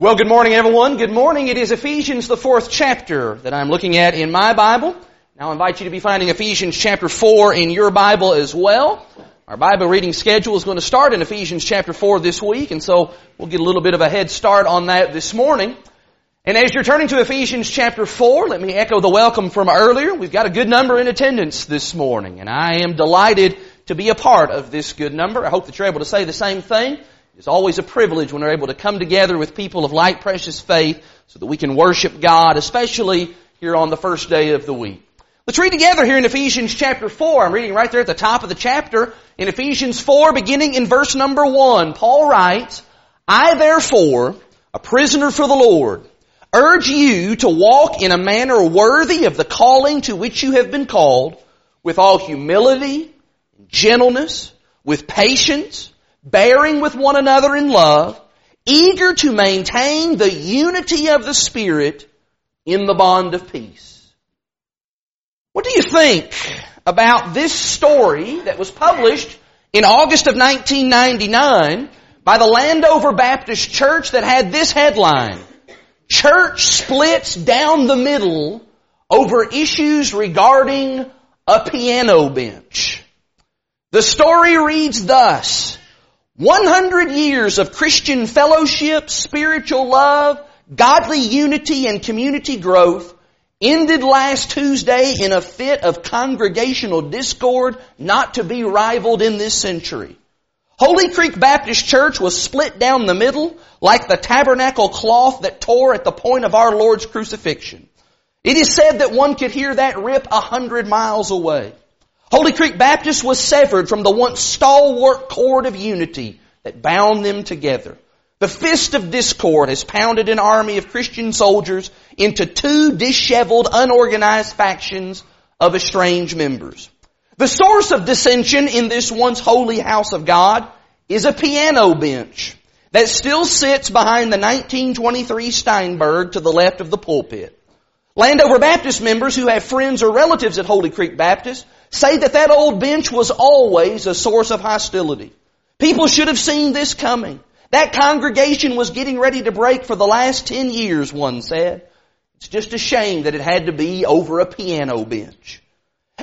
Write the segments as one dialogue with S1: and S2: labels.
S1: Well, good morning, everyone. Good morning. It is Ephesians, the fourth chapter that I'm looking at in my Bible. Now I invite you to be finding Ephesians chapter 4 in your Bible as well. Our Bible reading schedule is going to start in Ephesians chapter 4 this week, and so we'll get a little bit of a head start on that this morning. And as you're turning to Ephesians chapter 4, let me echo the welcome from earlier. We've got a good number in attendance this morning, and I am delighted to be a part of this good number. I hope that you're able to say the same thing. It's always a privilege when we're able to come together with people of like precious faith so that we can worship God, especially here on the first day of the week. Let's read together here in Ephesians chapter 4. I'm reading right there at the top of the chapter. In Ephesians 4, beginning in verse number 1, Paul writes, I therefore, a prisoner for the Lord, urge you to walk in a manner worthy of the calling to which you have been called, with all humility, gentleness, with patience, bearing with one another in love, eager to maintain the unity of the Spirit in the bond of peace. What do you think about this story that was published in August of 1999 by the Landover Baptist Church that had this headline, Church splits down the middle over issues regarding a piano bench. The story reads thus, 100 years of Christian fellowship, spiritual love, godly unity, and community growth ended last Tuesday in a fit of congregational discord not to be rivaled in this century. Holy Creek Baptist Church was split down the middle like the tabernacle cloth that tore at the point of our Lord's crucifixion. It is said that one could hear that rip a hundred miles away. Holy Creek Baptist was severed from the once stalwart cord of unity that bound them together. The fist of discord has pounded an army of Christian soldiers into two disheveled, unorganized factions of estranged members. The source of dissension in this once holy house of God is a piano bench that still sits behind the 1923 Steinberg to the left of the pulpit. Landover Baptist members who have friends or relatives at Holy Creek Baptist say that that old bench was always a source of hostility. People should have seen this coming. That congregation was getting ready to break for the last ten years, one said. It's just a shame that it had to be over a piano bench.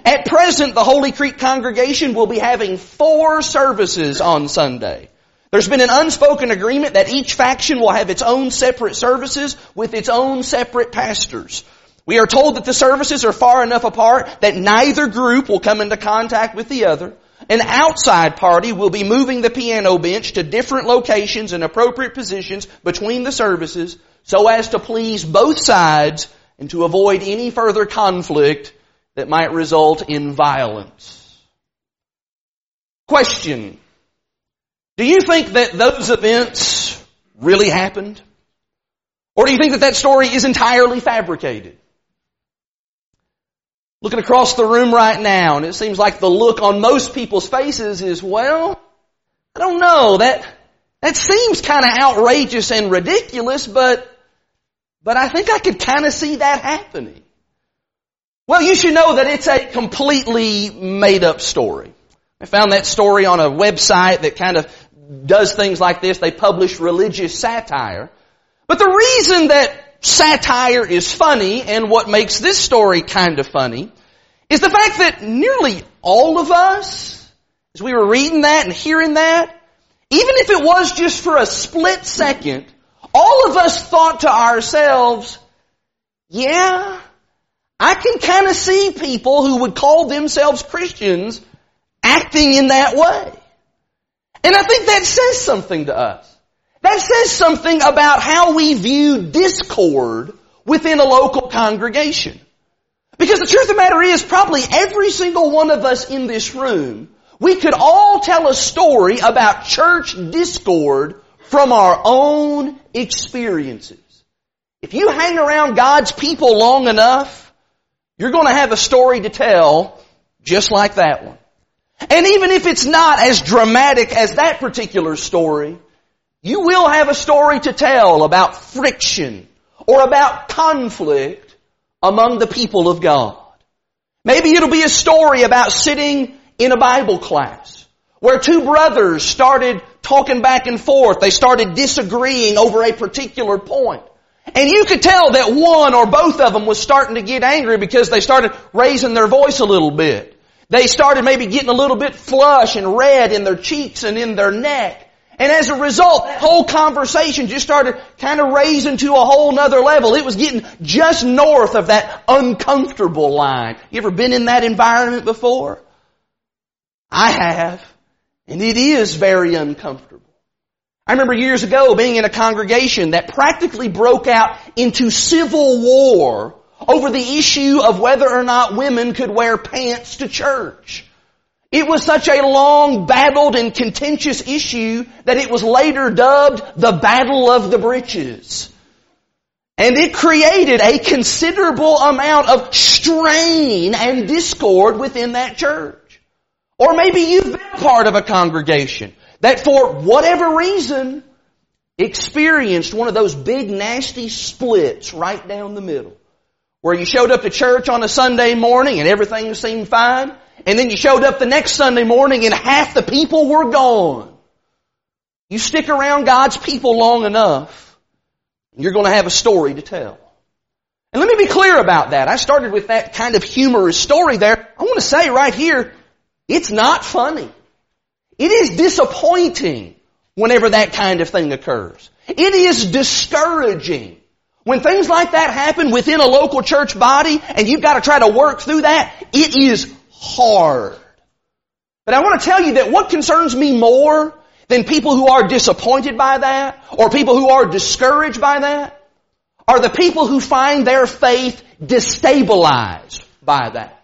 S1: At present, the Holy Creek congregation will be having four services on Sunday. There's been an unspoken agreement that each faction will have its own separate services with its own separate pastors. We are told that the services are far enough apart that neither group will come into contact with the other. An outside party will be moving the piano bench to different locations and appropriate positions between the services so as to please both sides and to avoid any further conflict that might result in violence. Question. Do you think that those events really happened? Or do you think that that story is entirely fabricated? Looking across the room right now, and it seems like the look on most people's faces is, well, I don't know, that, that seems kind of outrageous and ridiculous, but, but I think I could kind of see that happening. Well, you should know that it's a completely made up story. I found that story on a website that kind of does things like this. They publish religious satire. But the reason that satire is funny and what makes this story kind of funny is the fact that nearly all of us, as we were reading that and hearing that, even if it was just for a split second, all of us thought to ourselves, yeah, I can kind of see people who would call themselves Christians acting in that way. And I think that says something to us. That says something about how we view discord within a local congregation. Because the truth of the matter is, probably every single one of us in this room, we could all tell a story about church discord from our own experiences. If you hang around God's people long enough, you're going to have a story to tell just like that one. And even if it's not as dramatic as that particular story, you will have a story to tell about friction or about conflict among the people of God. Maybe it'll be a story about sitting in a Bible class where two brothers started talking back and forth. They started disagreeing over a particular point. And you could tell that one or both of them was starting to get angry because they started raising their voice a little bit. They started maybe getting a little bit flush and red in their cheeks and in their neck. And as a result, whole conversation just started kind of raising to a whole nother level. It was getting just north of that uncomfortable line. You ever been in that environment before? I have. And it is very uncomfortable. I remember years ago being in a congregation that practically broke out into civil war over the issue of whether or not women could wear pants to church. It was such a long, battled, and contentious issue that it was later dubbed the Battle of the Breeches. And it created a considerable amount of strain and discord within that church. Or maybe you've been part of a congregation that for whatever reason experienced one of those big nasty splits right down the middle. Where you showed up to church on a Sunday morning and everything seemed fine, and then you showed up the next Sunday morning and half the people were gone. You stick around God's people long enough, you're going to have a story to tell. And let me be clear about that. I started with that kind of humorous story there. I want to say right here, it's not funny. It is disappointing whenever that kind of thing occurs. It is discouraging. When things like that happen within a local church body and you've got to try to work through that, it is hard. But I want to tell you that what concerns me more than people who are disappointed by that or people who are discouraged by that are the people who find their faith destabilized by that.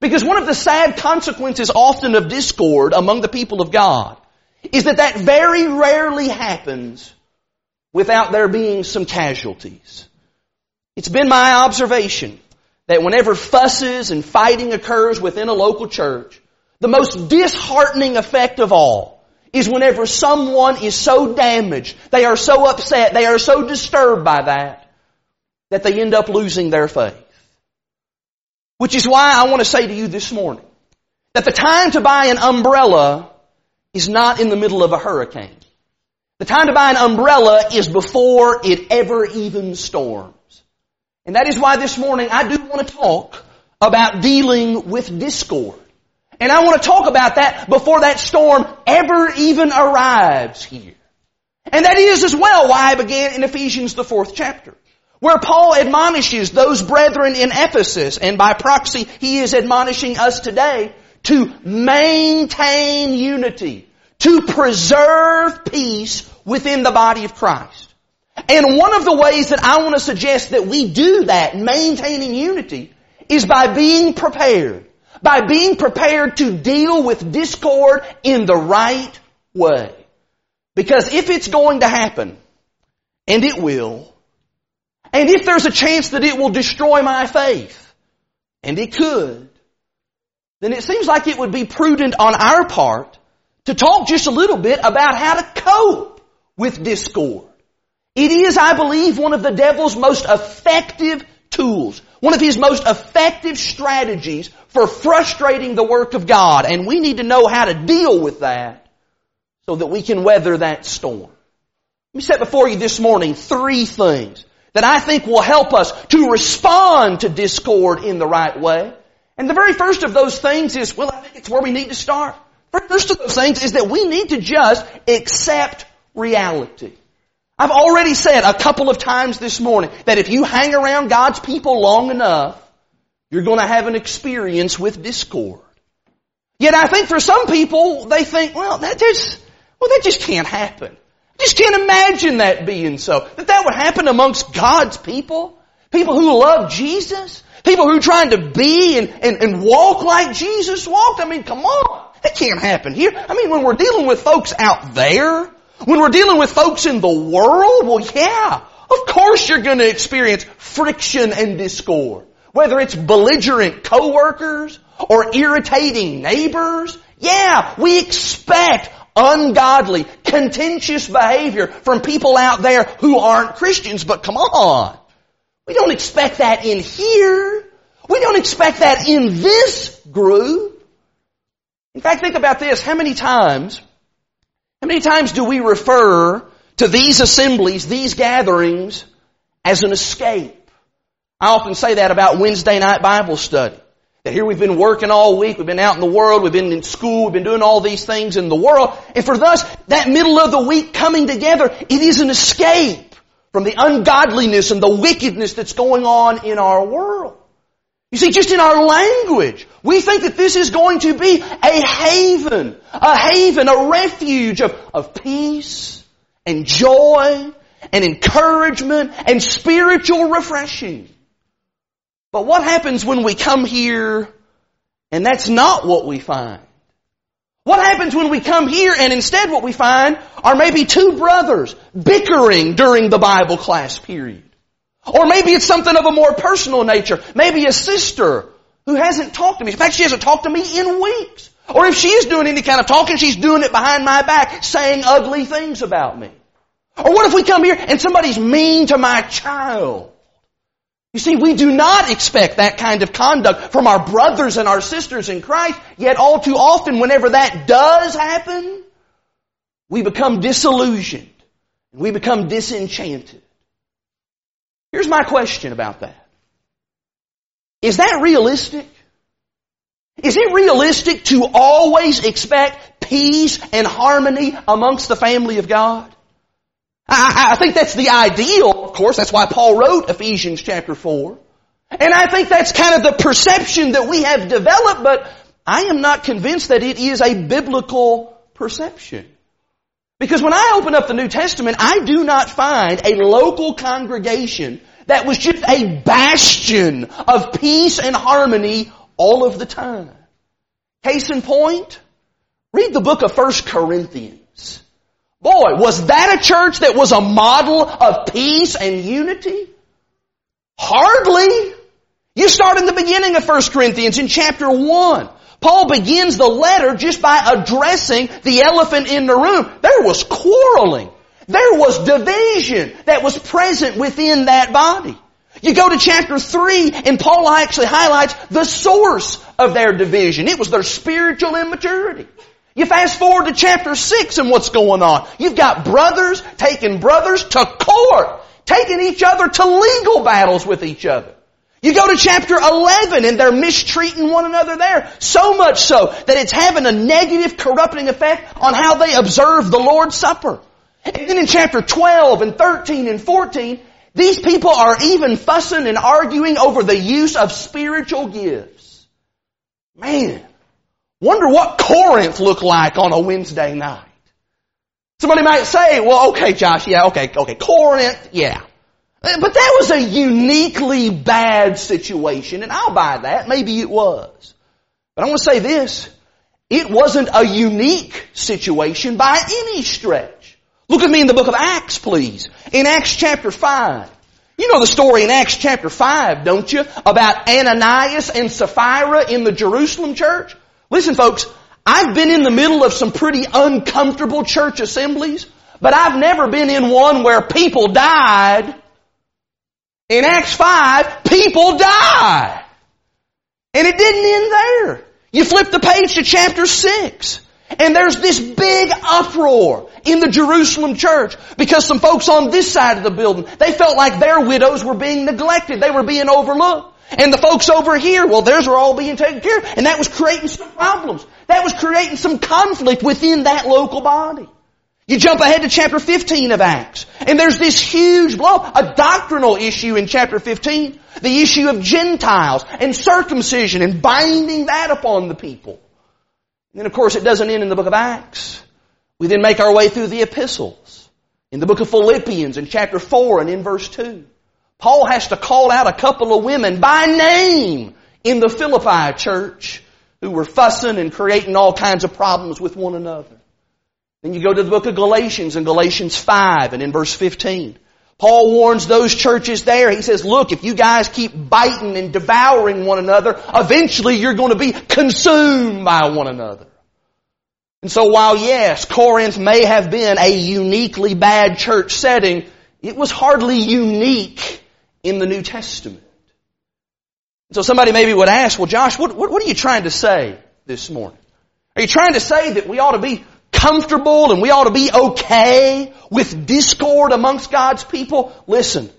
S1: Because one of the sad consequences often of discord among the people of God is that that very rarely happens without there being some casualties. It's been my observation that whenever fusses and fighting occurs within a local church, the most disheartening effect of all is whenever someone is so damaged, they are so upset, they are so disturbed by that, that they end up losing their faith. Which is why I want to say to you this morning that the time to buy an umbrella is not in the middle of a hurricane. The time to buy an umbrella is before it ever even storms. And that is why this morning I do want to talk about dealing with discord. And I want to talk about that before that storm ever even arrives here. And that is as well why I began in Ephesians the fourth chapter. Where Paul admonishes those brethren in Ephesus, and by proxy, he is admonishing us today to maintain unity, to preserve peace within the body of Christ. And one of the ways that I want to suggest that we do that, maintaining unity, is by being prepared. By being prepared to deal with discord in the right way. Because if it's going to happen, and it will, and if there's a chance that it will destroy my faith, and it could, then it seems like it would be prudent on our part to talk just a little bit about how to cope with discord. It is, I believe, one of the devil's most effective tools, one of his most effective strategies for frustrating the work of God, and we need to know how to deal with that so that we can weather that storm. Let me set before you this morning three things that I think will help us to respond to discord in the right way. And the very first of those things is, well, I think it's where we need to start. First of those things is that we need to just accept reality. I've already said a couple of times this morning that if you hang around God's people long enough, you're going to have an experience with discord. Yet I think for some people, they think, well, that just, well, that just can't happen. I Just can't imagine that being so. That that would happen amongst God's people. People who love Jesus. People who are trying to be and, and, and walk like Jesus walked. I mean, come on. That can't happen here. I mean, when we're dealing with folks out there, when we're dealing with folks in the world, well yeah, of course you're going to experience friction and discord. Whether it's belligerent coworkers or irritating neighbors, yeah, we expect ungodly, contentious behavior from people out there who aren't Christians, but come on. We don't expect that in here. We don't expect that in this group. In fact, think about this. How many times How many times do we refer to these assemblies, these gatherings, as an escape? I often say that about Wednesday night Bible study. That here we've been working all week, we've been out in the world, we've been in school, we've been doing all these things in the world, and for us, that middle of the week coming together, it is an escape from the ungodliness and the wickedness that's going on in our world. You see, just in our language, we think that this is going to be a haven, a haven, a refuge of, of peace and joy and encouragement and spiritual refreshing. But what happens when we come here and that's not what we find? What happens when we come here and instead what we find are maybe two brothers bickering during the Bible class period? Or maybe it's something of a more personal nature. Maybe a sister who hasn't talked to me. In fact, she hasn't talked to me in weeks. Or if she is doing any kind of talking, she's doing it behind my back, saying ugly things about me. Or what if we come here and somebody's mean to my child? You see, we do not expect that kind of conduct from our brothers and our sisters in Christ, yet all too often whenever that does happen, we become disillusioned. We become disenchanted. Here's my question about that. Is that realistic? Is it realistic to always expect peace and harmony amongst the family of God? I, I think that's the ideal, of course. That's why Paul wrote Ephesians chapter 4. And I think that's kind of the perception that we have developed, but I am not convinced that it is a biblical perception. Because when I open up the New Testament, I do not find a local congregation that was just a bastion of peace and harmony all of the time. Case in point, read the book of 1 Corinthians. Boy, was that a church that was a model of peace and unity? Hardly. You start in the beginning of 1 Corinthians in chapter 1. Paul begins the letter just by addressing the elephant in the room. There was quarreling. There was division that was present within that body. You go to chapter 3 and Paul actually highlights the source of their division. It was their spiritual immaturity. You fast forward to chapter 6 and what's going on. You've got brothers taking brothers to court, taking each other to legal battles with each other. You go to chapter 11 and they're mistreating one another there. So much so that it's having a negative corrupting effect on how they observe the Lord's Supper. And then in chapter 12 and 13 and 14, these people are even fussing and arguing over the use of spiritual gifts. Man, Wonder what Corinth looked like on a Wednesday night. Somebody might say, well, okay, Josh, yeah, okay, okay, Corinth, yeah. Eh, but that was a uniquely bad situation, and I'll buy that. Maybe it was. But I want to say this. It wasn't a unique situation by any stretch. Look at me in the book of Acts, please. In Acts chapter 5. You know the story in Acts chapter 5, don't you? About Ananias and Sapphira in the Jerusalem church. Listen folks, I've been in the middle of some pretty uncomfortable church assemblies, but I've never been in one where people died. In Acts 5, people die. And it didn't end there. You flip the page to chapter 6. And there's this big uproar in the Jerusalem church because some folks on this side of the building, they felt like their widows were being neglected. They were being overlooked. And the folks over here, well, theirs were all being taken care of. And that was creating some problems. That was creating some conflict within that local body. You jump ahead to chapter 15 of Acts, and there's this huge blow, a doctrinal issue in chapter 15, the issue of Gentiles and circumcision and binding that upon the people. And then of course it doesn't end in the book of Acts. We then make our way through the epistles. In the book of Philippians in chapter 4 and in verse 2. Paul has to call out a couple of women by name in the Philippi church who were fussing and creating all kinds of problems with one another. Then you go to the book of Galatians in Galatians 5 and in verse 15. Paul warns those churches there. He says, look, if you guys keep biting and devouring one another, eventually you're going to be consumed by one another. And so while yes, Corinth may have been a uniquely bad church setting, it was hardly unique in the New Testament. So somebody maybe would ask, well Josh, what, what, what are you trying to say this morning? Are you trying to say that we ought to be comfortable and we ought to be okay with discord amongst God's people. Listen,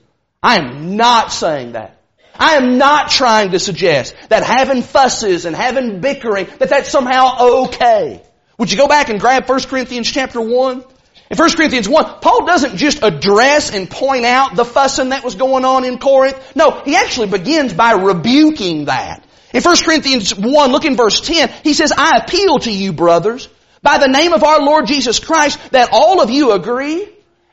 S1: I am not saying that. I am not trying to suggest that having fusses and having bickering, that that's somehow okay. Would you go back and grab 1 Corinthians chapter 1? In 1 Corinthians 1, Paul doesn't just address and point out the fussing that was going on in Corinth. No, he actually begins by rebuking that. In 1 Corinthians 1, look in verse 10, he says, I appeal to you, brothers, by the name of our Lord Jesus Christ, that all of you agree,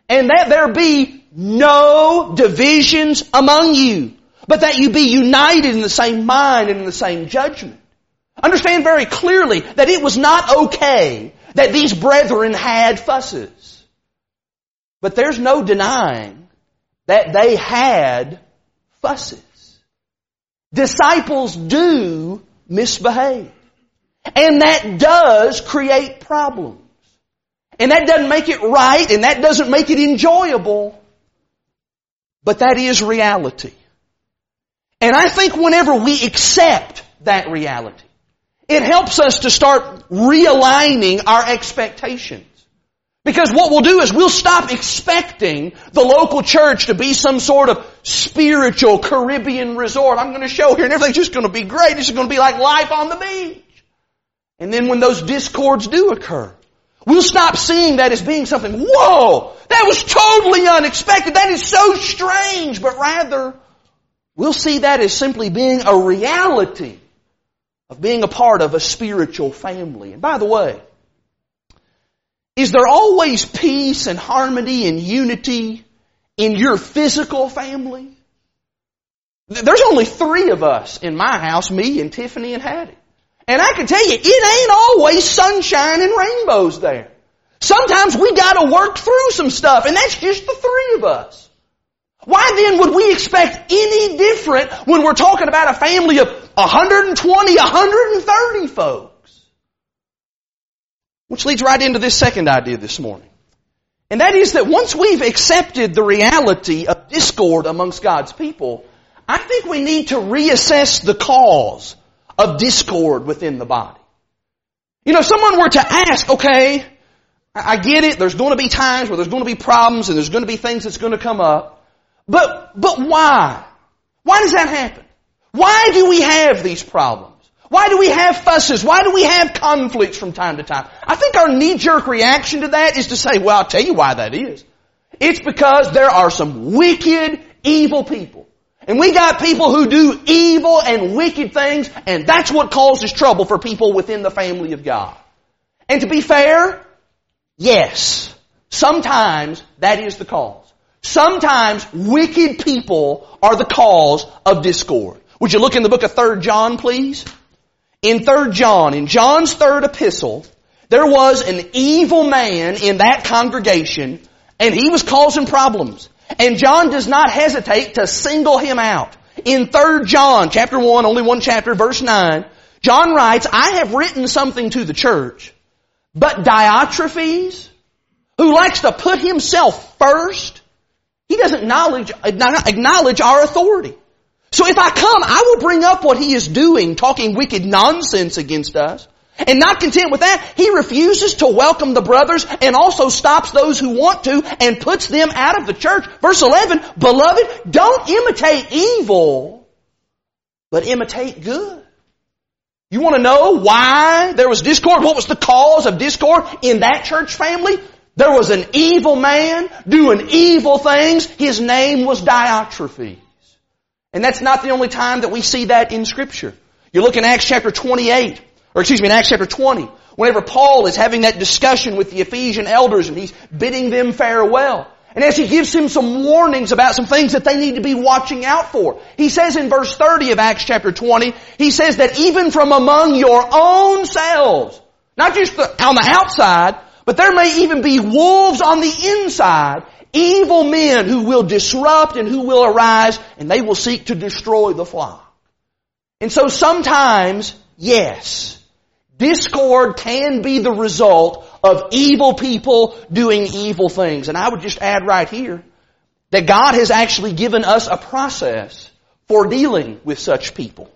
S1: and that there be no divisions among you, but that you be united in the same mind and in the same judgment. Understand very clearly that it was not okay that these brethren had fusses. But there's no denying that they had fusses. Disciples do misbehave. And that does create problems. And that doesn't make it right and that doesn't make it enjoyable. But that is reality. And I think whenever we accept that reality, it helps us to start realigning our expectations. Because what we'll do is we'll stop expecting the local church to be some sort of spiritual Caribbean resort. I'm going to show here and everything's just going to be great. Is going to be like life on the beach. And then when those discords do occur, we'll stop seeing that as being something, whoa, that was totally unexpected. That is so strange. But rather, we'll see that as simply being a reality of being a part of a spiritual family. And by the way, is there always peace and harmony and unity in your physical family? There's only three of us in my house, me and Tiffany and Hattie. And I can tell you, it ain't always sunshine and rainbows there. Sometimes we gotta work through some stuff, and that's just the three of us. Why then would we expect any different when we're talking about a family of 120, 130 folks? Which leads right into this second idea this morning. And that is that once we've accepted the reality of discord amongst God's people, I think we need to reassess the cause of discord within the body. You know, if someone were to ask, okay, I get it, there's going to be times where there's going to be problems and there's going to be things that's going to come up. But, but why? Why does that happen? Why do we have these problems? Why do we have fusses? Why do we have conflicts from time to time? I think our knee-jerk reaction to that is to say, well, I'll tell you why that is. It's because there are some wicked, evil people. And we got people who do evil and wicked things, and that's what causes trouble for people within the family of God. And to be fair, yes, sometimes that is the cause. Sometimes wicked people are the cause of discord. Would you look in the book of 3 John, please? In 3 John, in John's third epistle, there was an evil man in that congregation and he was causing problems. And John does not hesitate to single him out. In 3 John, chapter 1, only one chapter, verse 9, John writes, I have written something to the church, but Diotrephes, who likes to put himself first, he doesn't acknowledge, acknowledge our authority. So if I come, I will bring up what he is doing, talking wicked nonsense against us. And not content with that, he refuses to welcome the brothers and also stops those who want to and puts them out of the church. Verse 11, beloved, don't imitate evil, but imitate good. You want to know why there was discord? What was the cause of discord in that church family? There was an evil man doing evil things. His name was Diotrephes. And that's not the only time that we see that in scripture. You look in Acts chapter 28, or excuse me, in Acts chapter 20, whenever Paul is having that discussion with the Ephesian elders and he's bidding them farewell. And as he gives him some warnings about some things that they need to be watching out for, he says in verse 30 of Acts chapter 20, he says that even from among your own selves, not just the, on the outside, but there may even be wolves on the inside, evil men who will disrupt and who will arise and they will seek to destroy the flock. And so sometimes, yes, discord can be the result of evil people doing evil things. And I would just add right here that God has actually given us a process for dealing with such people.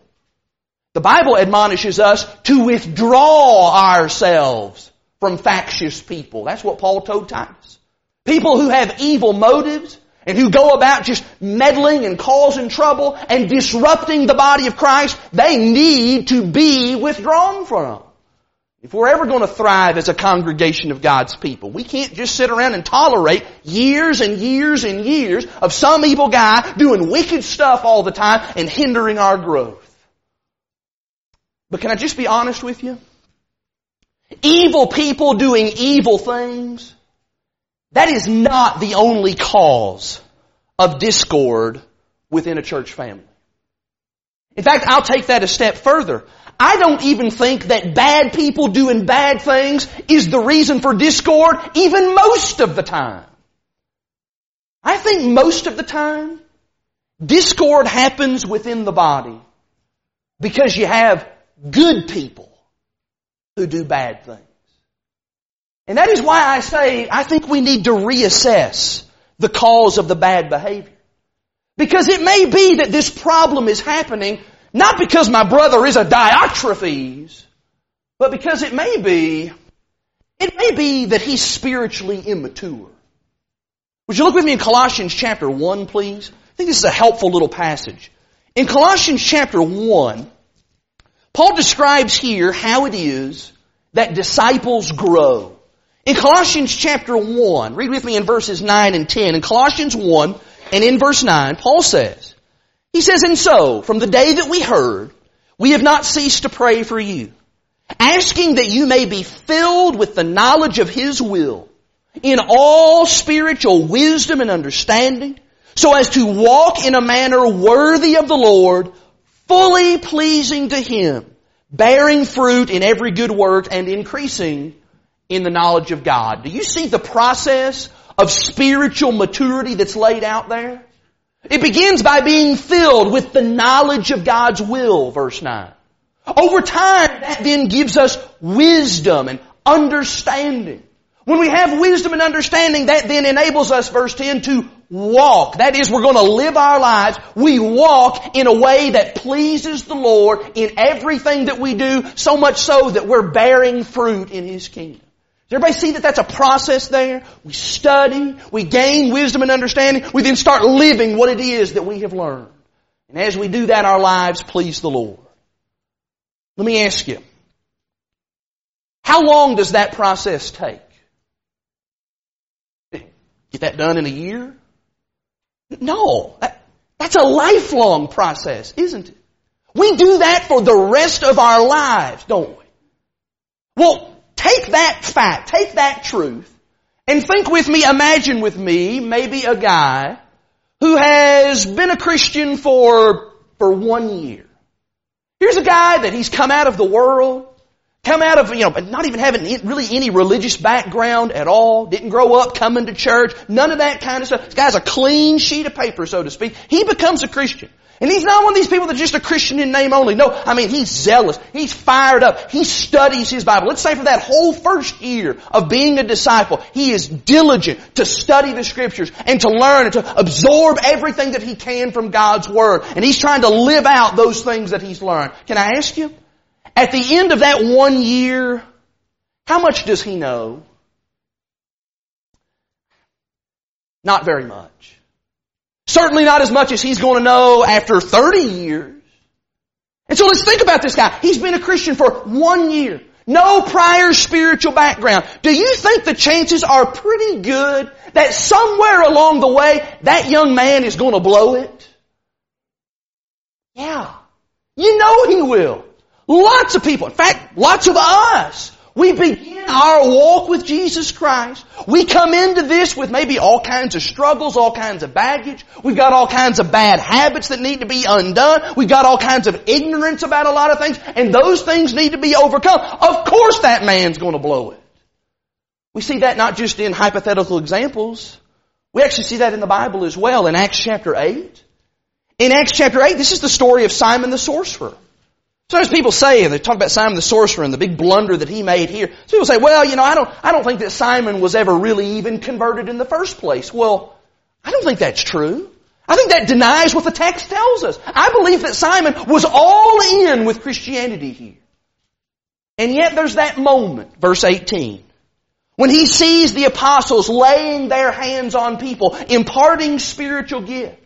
S1: The Bible admonishes us to withdraw ourselves from factious people. That's what Paul told Titus. People who have evil motives and who go about just meddling and causing trouble and disrupting the body of Christ, they need to be withdrawn from. If we're ever going to thrive as a congregation of God's people, we can't just sit around and tolerate years and years and years of some evil guy doing wicked stuff all the time and hindering our growth. But can I just be honest with you? Evil people doing evil things, that is not the only cause of discord within a church family. In fact, I'll take that a step further. I don't even think that bad people doing bad things is the reason for discord, even most of the time. I think most of the time, discord happens within the body because you have good people who do bad things. And that is why I say I think we need to reassess the cause of the bad behavior. Because it may be that this problem is happening not because my brother is a Diotrephes, but because it may be, it may be that he's spiritually immature. Would you look with me in Colossians chapter 1, please? I think this is a helpful little passage. In Colossians chapter 1, Paul describes here how it is that disciples grow. In Colossians chapter 1, read with me in verses 9 and 10. In Colossians 1 and in verse 9, Paul says, he says, and so, from the day that we heard, we have not ceased to pray for you, asking that you may be filled with the knowledge of His will, in all spiritual wisdom and understanding, so as to walk in a manner worthy of the Lord, fully pleasing to Him, bearing fruit in every good work and increasing in the knowledge of God. Do you see the process of spiritual maturity that's laid out there? It begins by being filled with the knowledge of God's will, verse 9. Over time, that then gives us wisdom and understanding. When we have wisdom and understanding, that then enables us, verse 10, to walk. That is, we're going to live our lives. We walk in a way that pleases the Lord in everything that we do, so much so that we're bearing fruit in His kingdom. Everybody see that that's a process there? We study, we gain wisdom and understanding, we then start living what it is that we have learned. And as we do that, our lives please the Lord. Let me ask you, how long does that process take? Get that done in a year? No. That, that's a lifelong process, isn't it? We do that for the rest of our lives, don't we? Well, Take that fact, take that truth, and think with me, imagine with me, maybe a guy who has been a Christian for, for one year. Here's a guy that he's come out of the world, come out of, you know, not even having really any religious background at all, didn't grow up coming to church, none of that kind of stuff. This guy's a clean sheet of paper, so to speak. He becomes a Christian. And he's not one of these people that's just a Christian in name only. No, I mean, he's zealous. He's fired up. He studies his Bible. Let's say for that whole first year of being a disciple, he is diligent to study the scriptures and to learn and to absorb everything that he can from God's Word. And he's trying to live out those things that he's learned. Can I ask you? At the end of that one year, how much does he know? Not very much. Certainly not as much as he's going to know after 30 years. And so let's think about this guy. He's been a Christian for one year. No prior spiritual background. Do you think the chances are pretty good that somewhere along the way that young man is going to blow it? Yeah. You know he will. Lots of people, in fact, lots of us we begin our walk with Jesus Christ. We come into this with maybe all kinds of struggles, all kinds of baggage. We've got all kinds of bad habits that need to be undone. We've got all kinds of ignorance about a lot of things, and those things need to be overcome. Of course that man's going to blow it. We see that not just in hypothetical examples. We actually see that in the Bible as well in Acts chapter 8. In Acts chapter 8, this is the story of Simon the sorcerer. Sometimes people say, and they talk about Simon the sorcerer and the big blunder that he made here. So people say, well, you know, I don't, I don't think that Simon was ever really even converted in the first place. Well, I don't think that's true. I think that denies what the text tells us. I believe that Simon was all in with Christianity here. And yet there's that moment, verse 18. When he sees the apostles laying their hands on people, imparting spiritual gift,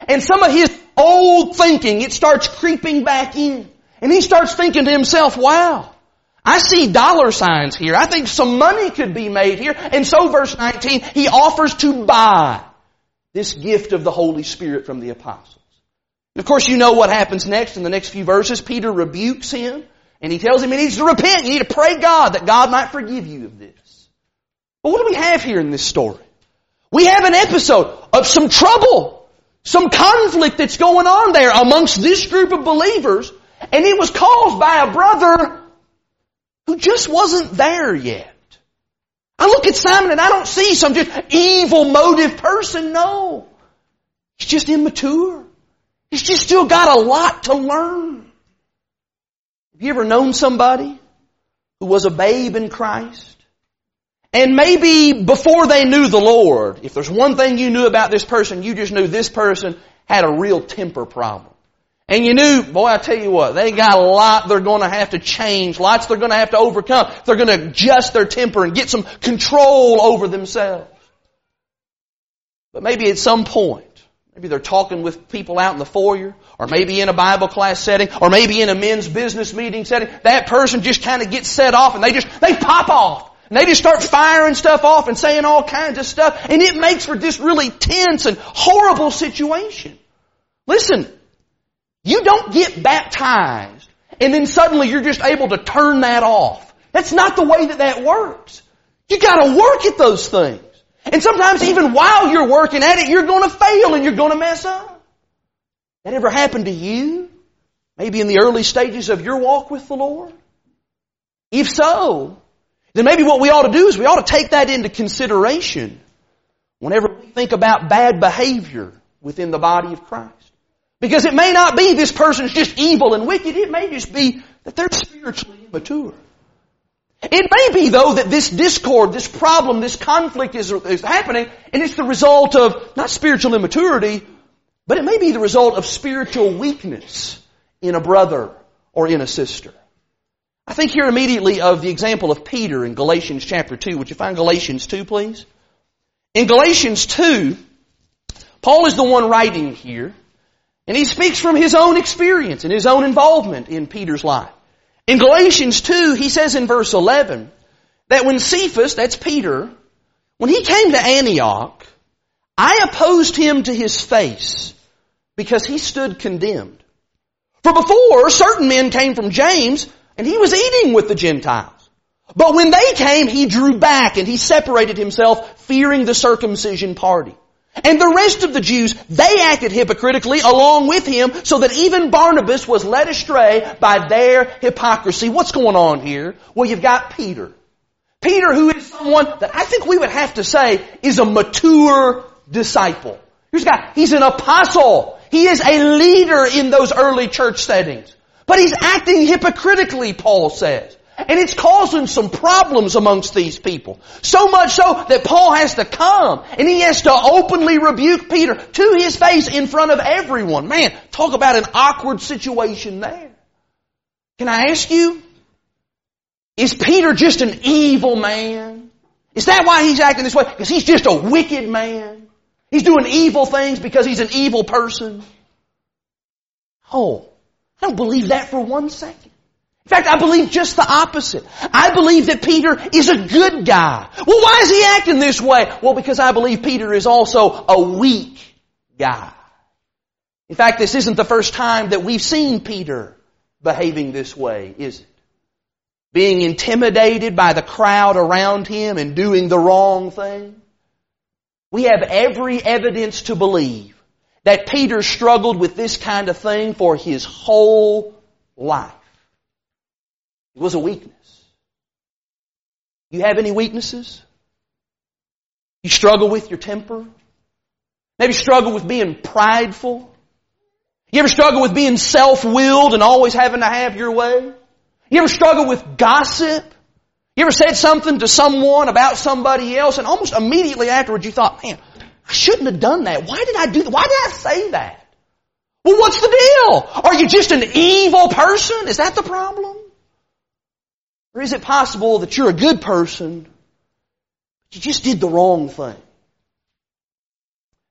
S1: and some of his old thinking, it starts creeping back in. And he starts thinking to himself, wow, I see dollar signs here. I think some money could be made here. And so verse 19, he offers to buy this gift of the Holy Spirit from the apostles. Of course, you know what happens next in the next few verses. Peter rebukes him and he tells him he needs to repent. You need to pray God that God might forgive you of this. But what do we have here in this story? We have an episode of some trouble, some conflict that's going on there amongst this group of believers, and it was caused by a brother who just wasn't there yet. I look at Simon and I don't see some just evil motive person. No. He's just immature. He's just still got a lot to learn. Have you ever known somebody who was a babe in Christ? And maybe before they knew the Lord, if there's one thing you knew about this person, you just knew this person had a real temper problem. And you knew, boy, I tell you what, they got a lot they're going to have to change, lots they're going to have to overcome. They're going to adjust their temper and get some control over themselves. But maybe at some point, maybe they're talking with people out in the foyer, or maybe in a Bible class setting, or maybe in a men's business meeting setting, that person just kind of gets set off and they just, they pop off. And they just start firing stuff off and saying all kinds of stuff, and it makes for this really tense and horrible situation. Listen, you don't get baptized and then suddenly you're just able to turn that off. That's not the way that that works. You gotta work at those things. And sometimes even while you're working at it, you're gonna fail and you're gonna mess up. That ever happened to you? Maybe in the early stages of your walk with the Lord? If so, then maybe what we ought to do is we ought to take that into consideration whenever we think about bad behavior within the body of Christ. Because it may not be this person's just evil and wicked. It may just be that they're spiritually immature. It may be though that this discord, this problem, this conflict is, is happening and it's the result of not spiritual immaturity, but it may be the result of spiritual weakness in a brother or in a sister. I think here immediately of the example of Peter in Galatians chapter 2. Would you find Galatians 2 please? In Galatians 2, Paul is the one writing here. And he speaks from his own experience and his own involvement in Peter's life. In Galatians 2, he says in verse 11 that when Cephas, that's Peter, when he came to Antioch, I opposed him to his face because he stood condemned. For before, certain men came from James and he was eating with the Gentiles. But when they came, he drew back and he separated himself fearing the circumcision party. And the rest of the Jews, they acted hypocritically along with him so that even Barnabas was led astray by their hypocrisy. What's going on here? Well, you've got Peter. Peter who is someone that I think we would have to say is a mature disciple. Here's a guy, he's an apostle. He is a leader in those early church settings. But he's acting hypocritically, Paul says. And it's causing some problems amongst these people. So much so that Paul has to come and he has to openly rebuke Peter to his face in front of everyone. Man, talk about an awkward situation there. Can I ask you, is Peter just an evil man? Is that why he's acting this way? Because he's just a wicked man? He's doing evil things because he's an evil person? Oh, I don't believe that for one second. In fact, I believe just the opposite. I believe that Peter is a good guy. Well, why is he acting this way? Well, because I believe Peter is also a weak guy. In fact, this isn't the first time that we've seen Peter behaving this way, is it? Being intimidated by the crowd around him and doing the wrong thing. We have every evidence to believe that Peter struggled with this kind of thing for his whole life. It was a weakness. You have any weaknesses? You struggle with your temper? Maybe struggle with being prideful? You ever struggle with being self-willed and always having to have your way? You ever struggle with gossip? You ever said something to someone about somebody else and almost immediately afterwards you thought, man, I shouldn't have done that. Why did I do that? Why did I say that? Well, what's the deal? Are you just an evil person? Is that the problem? Or is it possible that you're a good person, but you just did the wrong thing.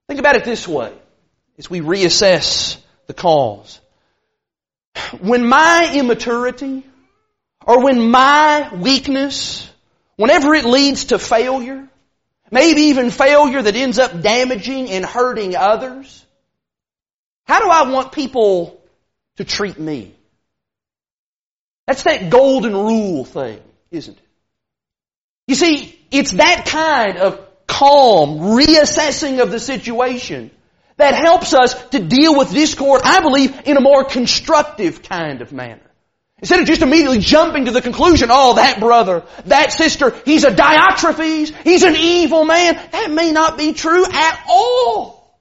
S1: Think about it this way as we reassess the cause. When my immaturity or when my weakness, whenever it leads to failure, maybe even failure that ends up damaging and hurting others, how do I want people to treat me? That's that golden rule thing, isn't it? You see, it's that kind of calm reassessing of the situation that helps us to deal with discord, I believe, in a more constructive kind of manner. Instead of just immediately jumping to the conclusion, oh, that brother, that sister, he's a Diotrephes, he's an evil man. That may not be true at all.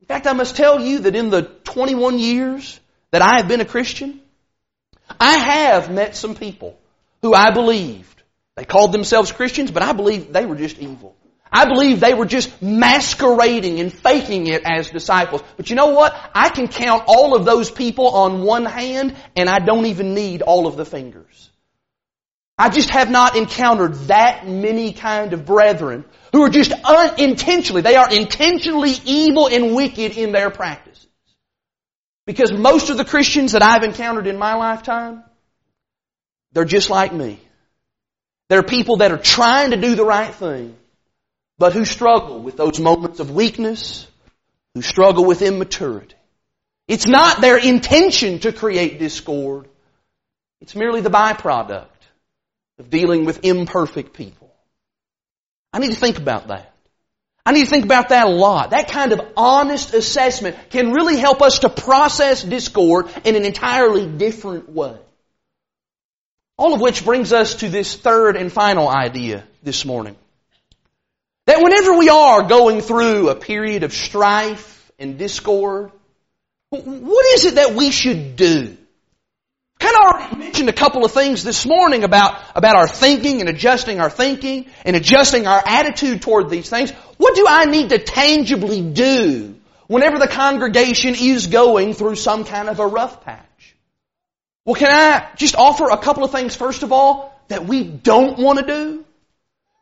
S1: In fact, I must tell you that in the 21 years that I have been a Christian, I have met some people who I believed they called themselves Christians, but I believe they were just evil. I believe they were just masquerading and faking it as disciples. But you know what? I can count all of those people on one hand and I don't even need all of the fingers. I just have not encountered that many kind of brethren who are just unintentionally, they are intentionally evil and wicked in their practices. Because most of the Christians that I've encountered in my lifetime, they're just like me. They're people that are trying to do the right thing, but who struggle with those moments of weakness, who struggle with immaturity. It's not their intention to create discord. It's merely the byproduct of dealing with imperfect people. I need to think about that. I need to think about that a lot. That kind of honest assessment can really help us to process discord in an entirely different way. All of which brings us to this third and final idea this morning. That whenever we are going through a period of strife and discord, what is it that we should do? Kind of already mentioned a couple of things this morning about, about our thinking and adjusting our thinking and adjusting our attitude toward these things. What do I need to tangibly do whenever the congregation is going through some kind of a rough patch? Well, can I just offer a couple of things first of all that we don't want to do?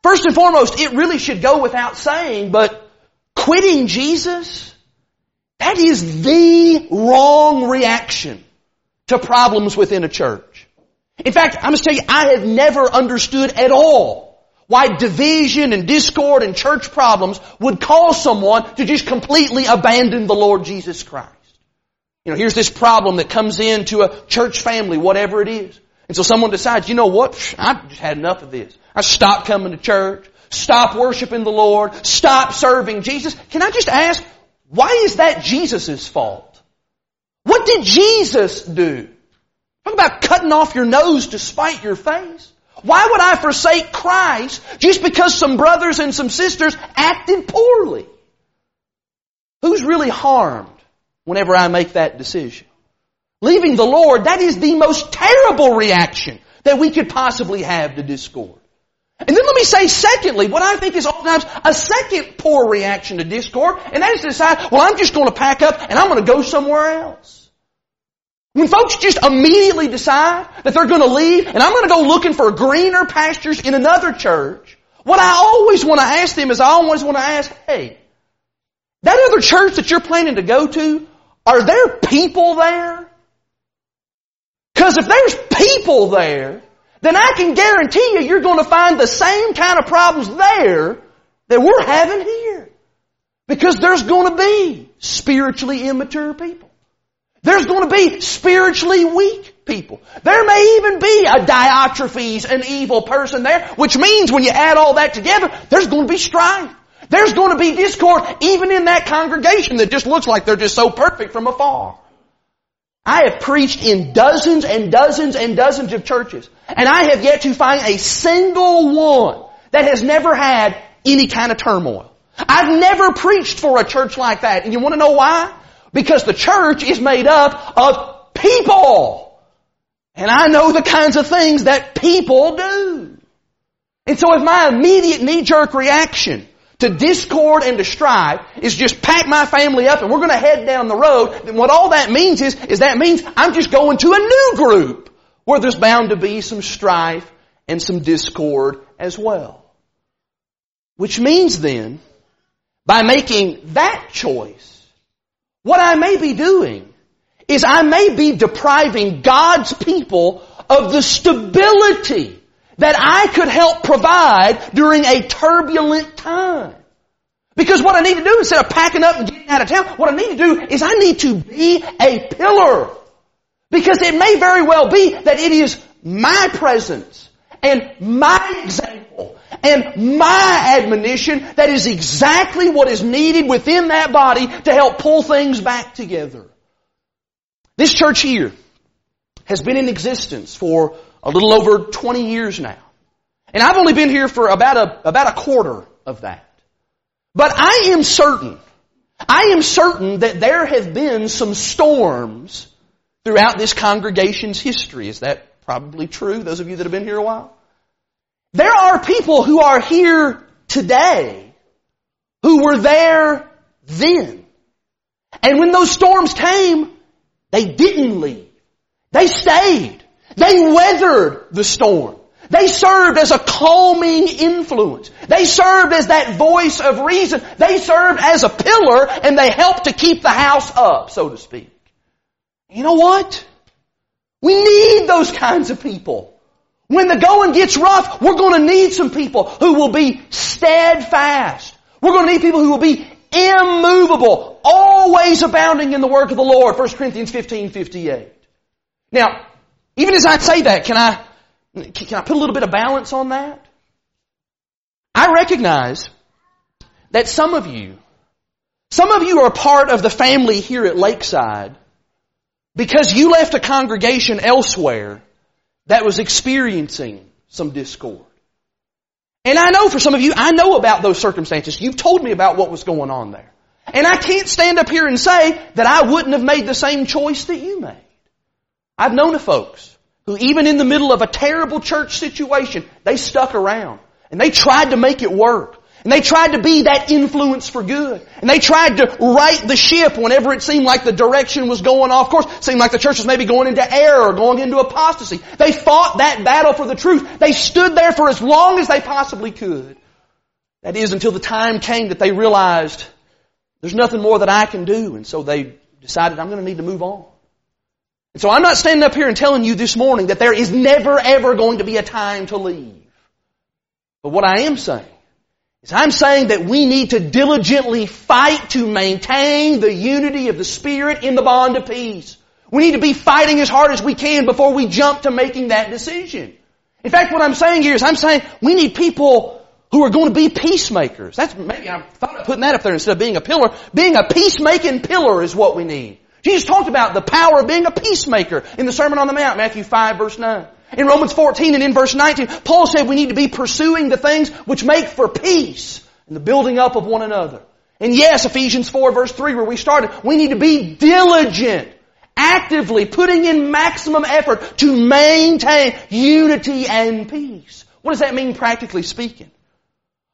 S1: First and foremost, it really should go without saying, but quitting Jesus, that is the wrong reaction to problems within a church. In fact, I must tell you, I have never understood at all why division and discord and church problems would cause someone to just completely abandon the Lord Jesus Christ. You know, here's this problem that comes into a church family, whatever it is. And so someone decides, you know what? I've just had enough of this. I stop coming to church, stop worshiping the Lord, stop serving Jesus. Can I just ask, why is that Jesus' fault? Did Jesus do? Talk about cutting off your nose to spite your face. Why would I forsake Christ just because some brothers and some sisters acted poorly? Who's really harmed? whenever I make that decision. Leaving the Lord, that is the most terrible reaction that we could possibly have to discord. And then let me say secondly, what I think is oftentimes a second poor reaction to discord, and that is to decide, well, I'm just going to pack up and I'm going to go somewhere else. When folks just immediately decide that they're going to leave and I'm going to go looking for greener pastures in another church, what I always want to ask them is I always want to ask, hey, that other church that you're planning to go to, are there people there? Because if there's people there, then I can guarantee you you're going to find the same kind of problems there that we're having here. Because there's going to be spiritually immature people. There's going to be spiritually weak people. There may even be a Diotrephes, an evil person there, which means when you add all that together, there's going to be strife. There's going to be discord even in that congregation that just looks like they're just so perfect from afar. I have preached in dozens and dozens and dozens of churches, and I have yet to find a single one that has never had any kind of turmoil. I've never preached for a church like that. And you want to know why? Because the church is made up of people. And I know the kinds of things that people do. And so if my immediate knee-jerk reaction to discord and to strife is just pack my family up and we're going to head down the road. then what all that means is, is that means I'm just going to a new group where there's bound to be some strife and some discord as well. Which means then, by making that choice, what I may be doing is I may be depriving God's people of the stability that I could help provide during a turbulent time. Because what I need to do instead of packing up and getting out of town, what I need to do is I need to be a pillar. Because it may very well be that it is my presence and my example and my admonition that is exactly what is needed within that body to help pull things back together. This church here has been in existence for a little over 20 years now. And I've only been here for about a, about a quarter of that. But I am certain, I am certain that there have been some storms throughout this congregation's history. Is that probably true, those of you that have been here a while? There are people who are here today who were there then. And when those storms came, they didn't leave. They stayed. They weathered the storm. They served as a calming influence. They served as that voice of reason. They served as a pillar and they helped to keep the house up, so to speak. You know what? We need those kinds of people. When the going gets rough, we're going to need some people who will be steadfast. We're going to need people who will be immovable, always abounding in the work of the Lord. 1 Corinthians 15, 58. Now, even as I say that, can I, can I put a little bit of balance on that? I recognize that some of you, some of you are part of the family here at Lakeside because you left a congregation elsewhere that was experiencing some discord. And I know for some of you, I know about those circumstances. You've told me about what was going on there. And I can't stand up here and say that I wouldn't have made the same choice that you made. I've known of folks who even in the middle of a terrible church situation, they stuck around and they tried to make it work. And they tried to be that influence for good. And they tried to right the ship whenever it seemed like the direction was going off course. It seemed like the church was maybe going into error or going into apostasy. They fought that battle for the truth. They stood there for as long as they possibly could. That is until the time came that they realized there's nothing more that I can do. And so they decided I'm going to need to move on. And so I'm not standing up here and telling you this morning that there is never ever going to be a time to leave. But what I am saying is I'm saying that we need to diligently fight to maintain the unity of the Spirit in the bond of peace. We need to be fighting as hard as we can before we jump to making that decision. In fact, what I'm saying here is I'm saying we need people who are going to be peacemakers. That's maybe I thought of putting that up there instead of being a pillar. Being a peacemaking pillar is what we need. Jesus talked about the power of being a peacemaker in the Sermon on the Mount, Matthew 5 verse 9. In Romans 14 and in verse 19, Paul said we need to be pursuing the things which make for peace and the building up of one another. And yes, Ephesians 4 verse 3 where we started, we need to be diligent, actively putting in maximum effort to maintain unity and peace. What does that mean practically speaking?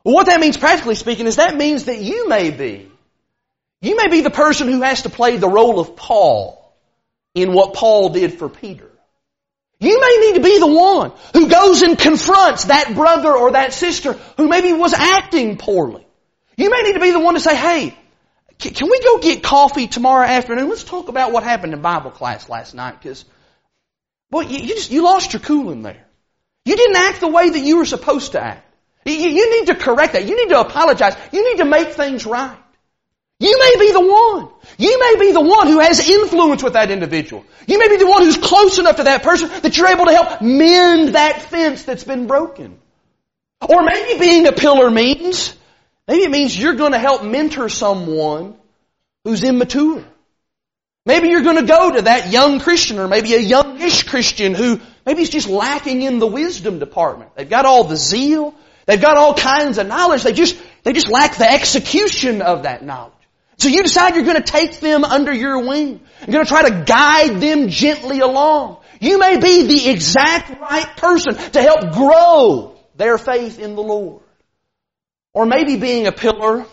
S1: Well, what that means practically speaking is that means that you may be you may be the person who has to play the role of Paul in what Paul did for Peter. You may need to be the one who goes and confronts that brother or that sister who maybe was acting poorly. You may need to be the one to say, hey, can we go get coffee tomorrow afternoon? Let's talk about what happened in Bible class last night because, boy, you, just, you lost your cool in there. You didn't act the way that you were supposed to act. You, you need to correct that. You need to apologize. You need to make things right. You may be the one. You may be the one who has influence with that individual. You may be the one who's close enough to that person that you're able to help mend that fence that's been broken. Or maybe being a pillar means, maybe it means you're going to help mentor someone who's immature. Maybe you're going to go to that young Christian or maybe a youngish Christian who maybe is just lacking in the wisdom department. They've got all the zeal. They've got all kinds of knowledge. They just, they just lack the execution of that knowledge. So you decide you're going to take them under your wing. You're going to try to guide them gently along. You may be the exact right person to help grow their faith in the Lord. Or maybe being a pillar,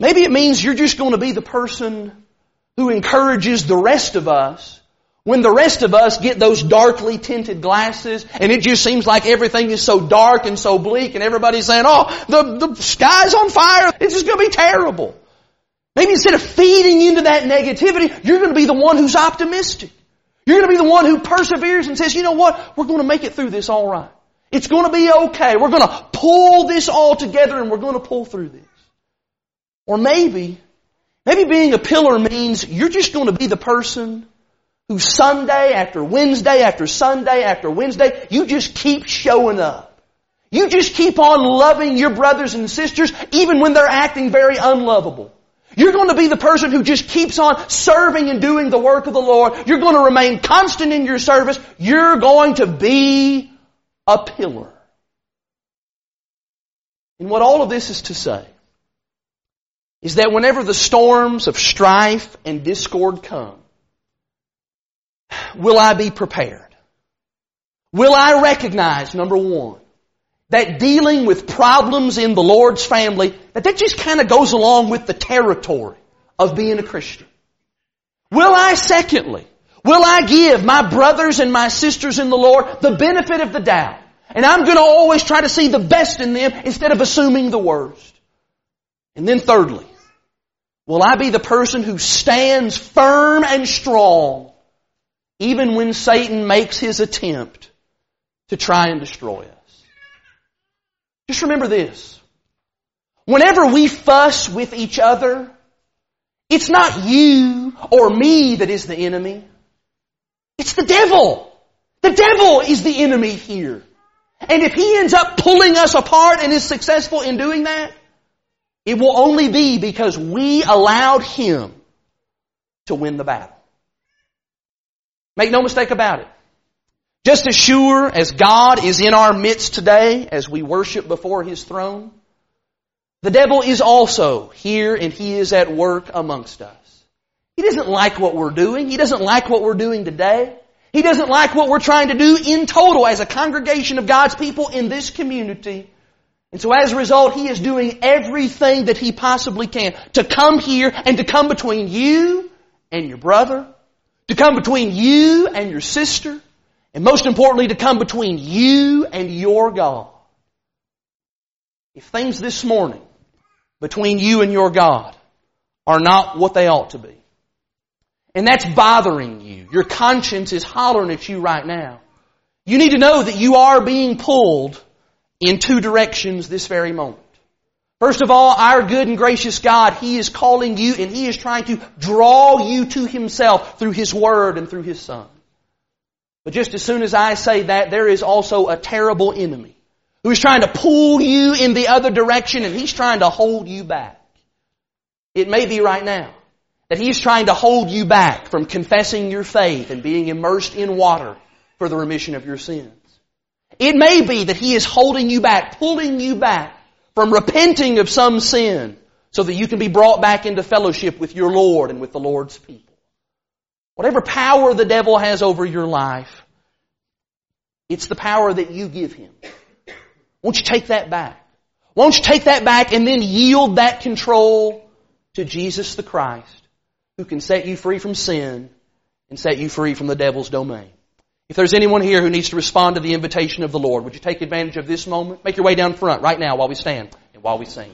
S1: maybe it means you're just going to be the person who encourages the rest of us When the rest of us get those darkly tinted glasses and it just seems like everything is so dark and so bleak and everybody's saying, oh, the, the sky's on fire. It's just going to be terrible. Maybe instead of feeding into that negativity, you're going to be the one who's optimistic. You're going to be the one who perseveres and says, you know what? We're going to make it through this all right. It's going to be okay. We're going to pull this all together and we're going to pull through this. Or maybe, maybe being a pillar means you're just going to be the person who Sunday after Wednesday after Sunday after Wednesday, you just keep showing up. You just keep on loving your brothers and sisters even when they're acting very unlovable. You're going to be the person who just keeps on serving and doing the work of the Lord. You're going to remain constant in your service. You're going to be a pillar. And what all of this is to say is that whenever the storms of strife and discord come, will I be prepared? Will I recognize, number one, that dealing with problems in the Lord's family, that that just kind of goes along with the territory of being a Christian? Will I, secondly, will I give my brothers and my sisters in the Lord the benefit of the doubt? And I'm going to always try to see the best in them instead of assuming the worst. And then thirdly, will I be the person who stands firm and strong even when Satan makes his attempt to try and destroy us. Just remember this. Whenever we fuss with each other, it's not you or me that is the enemy. It's the devil. The devil is the enemy here. And if he ends up pulling us apart and is successful in doing that, it will only be because we allowed him to win the battle. Make no mistake about it. Just as sure as God is in our midst today as we worship before His throne, the devil is also here and he is at work amongst us. He doesn't like what we're doing. He doesn't like what we're doing today. He doesn't like what we're trying to do in total as a congregation of God's people in this community. And so as a result, he is doing everything that he possibly can to come here and to come between you and your brother to come between you and your sister, and most importantly, to come between you and your God. If things this morning between you and your God are not what they ought to be, and that's bothering you, your conscience is hollering at you right now, you need to know that you are being pulled in two directions this very moment. First of all, our good and gracious God, He is calling you and He is trying to draw you to Himself through His Word and through His Son. But just as soon as I say that, there is also a terrible enemy who is trying to pull you in the other direction and He's trying to hold you back. It may be right now that He's trying to hold you back from confessing your faith and being immersed in water for the remission of your sins. It may be that He is holding you back, pulling you back from repenting of some sin so that you can be brought back into fellowship with your Lord and with the Lord's people. Whatever power the devil has over your life, it's the power that you give him. Won't you take that back? Won't you take that back and then yield that control to Jesus the Christ, who can set you free from sin and set you free from the devil's domain? If there's anyone here who needs to respond to the invitation of the Lord, would you take advantage of this moment? Make your way down front right now while we stand and while we sing.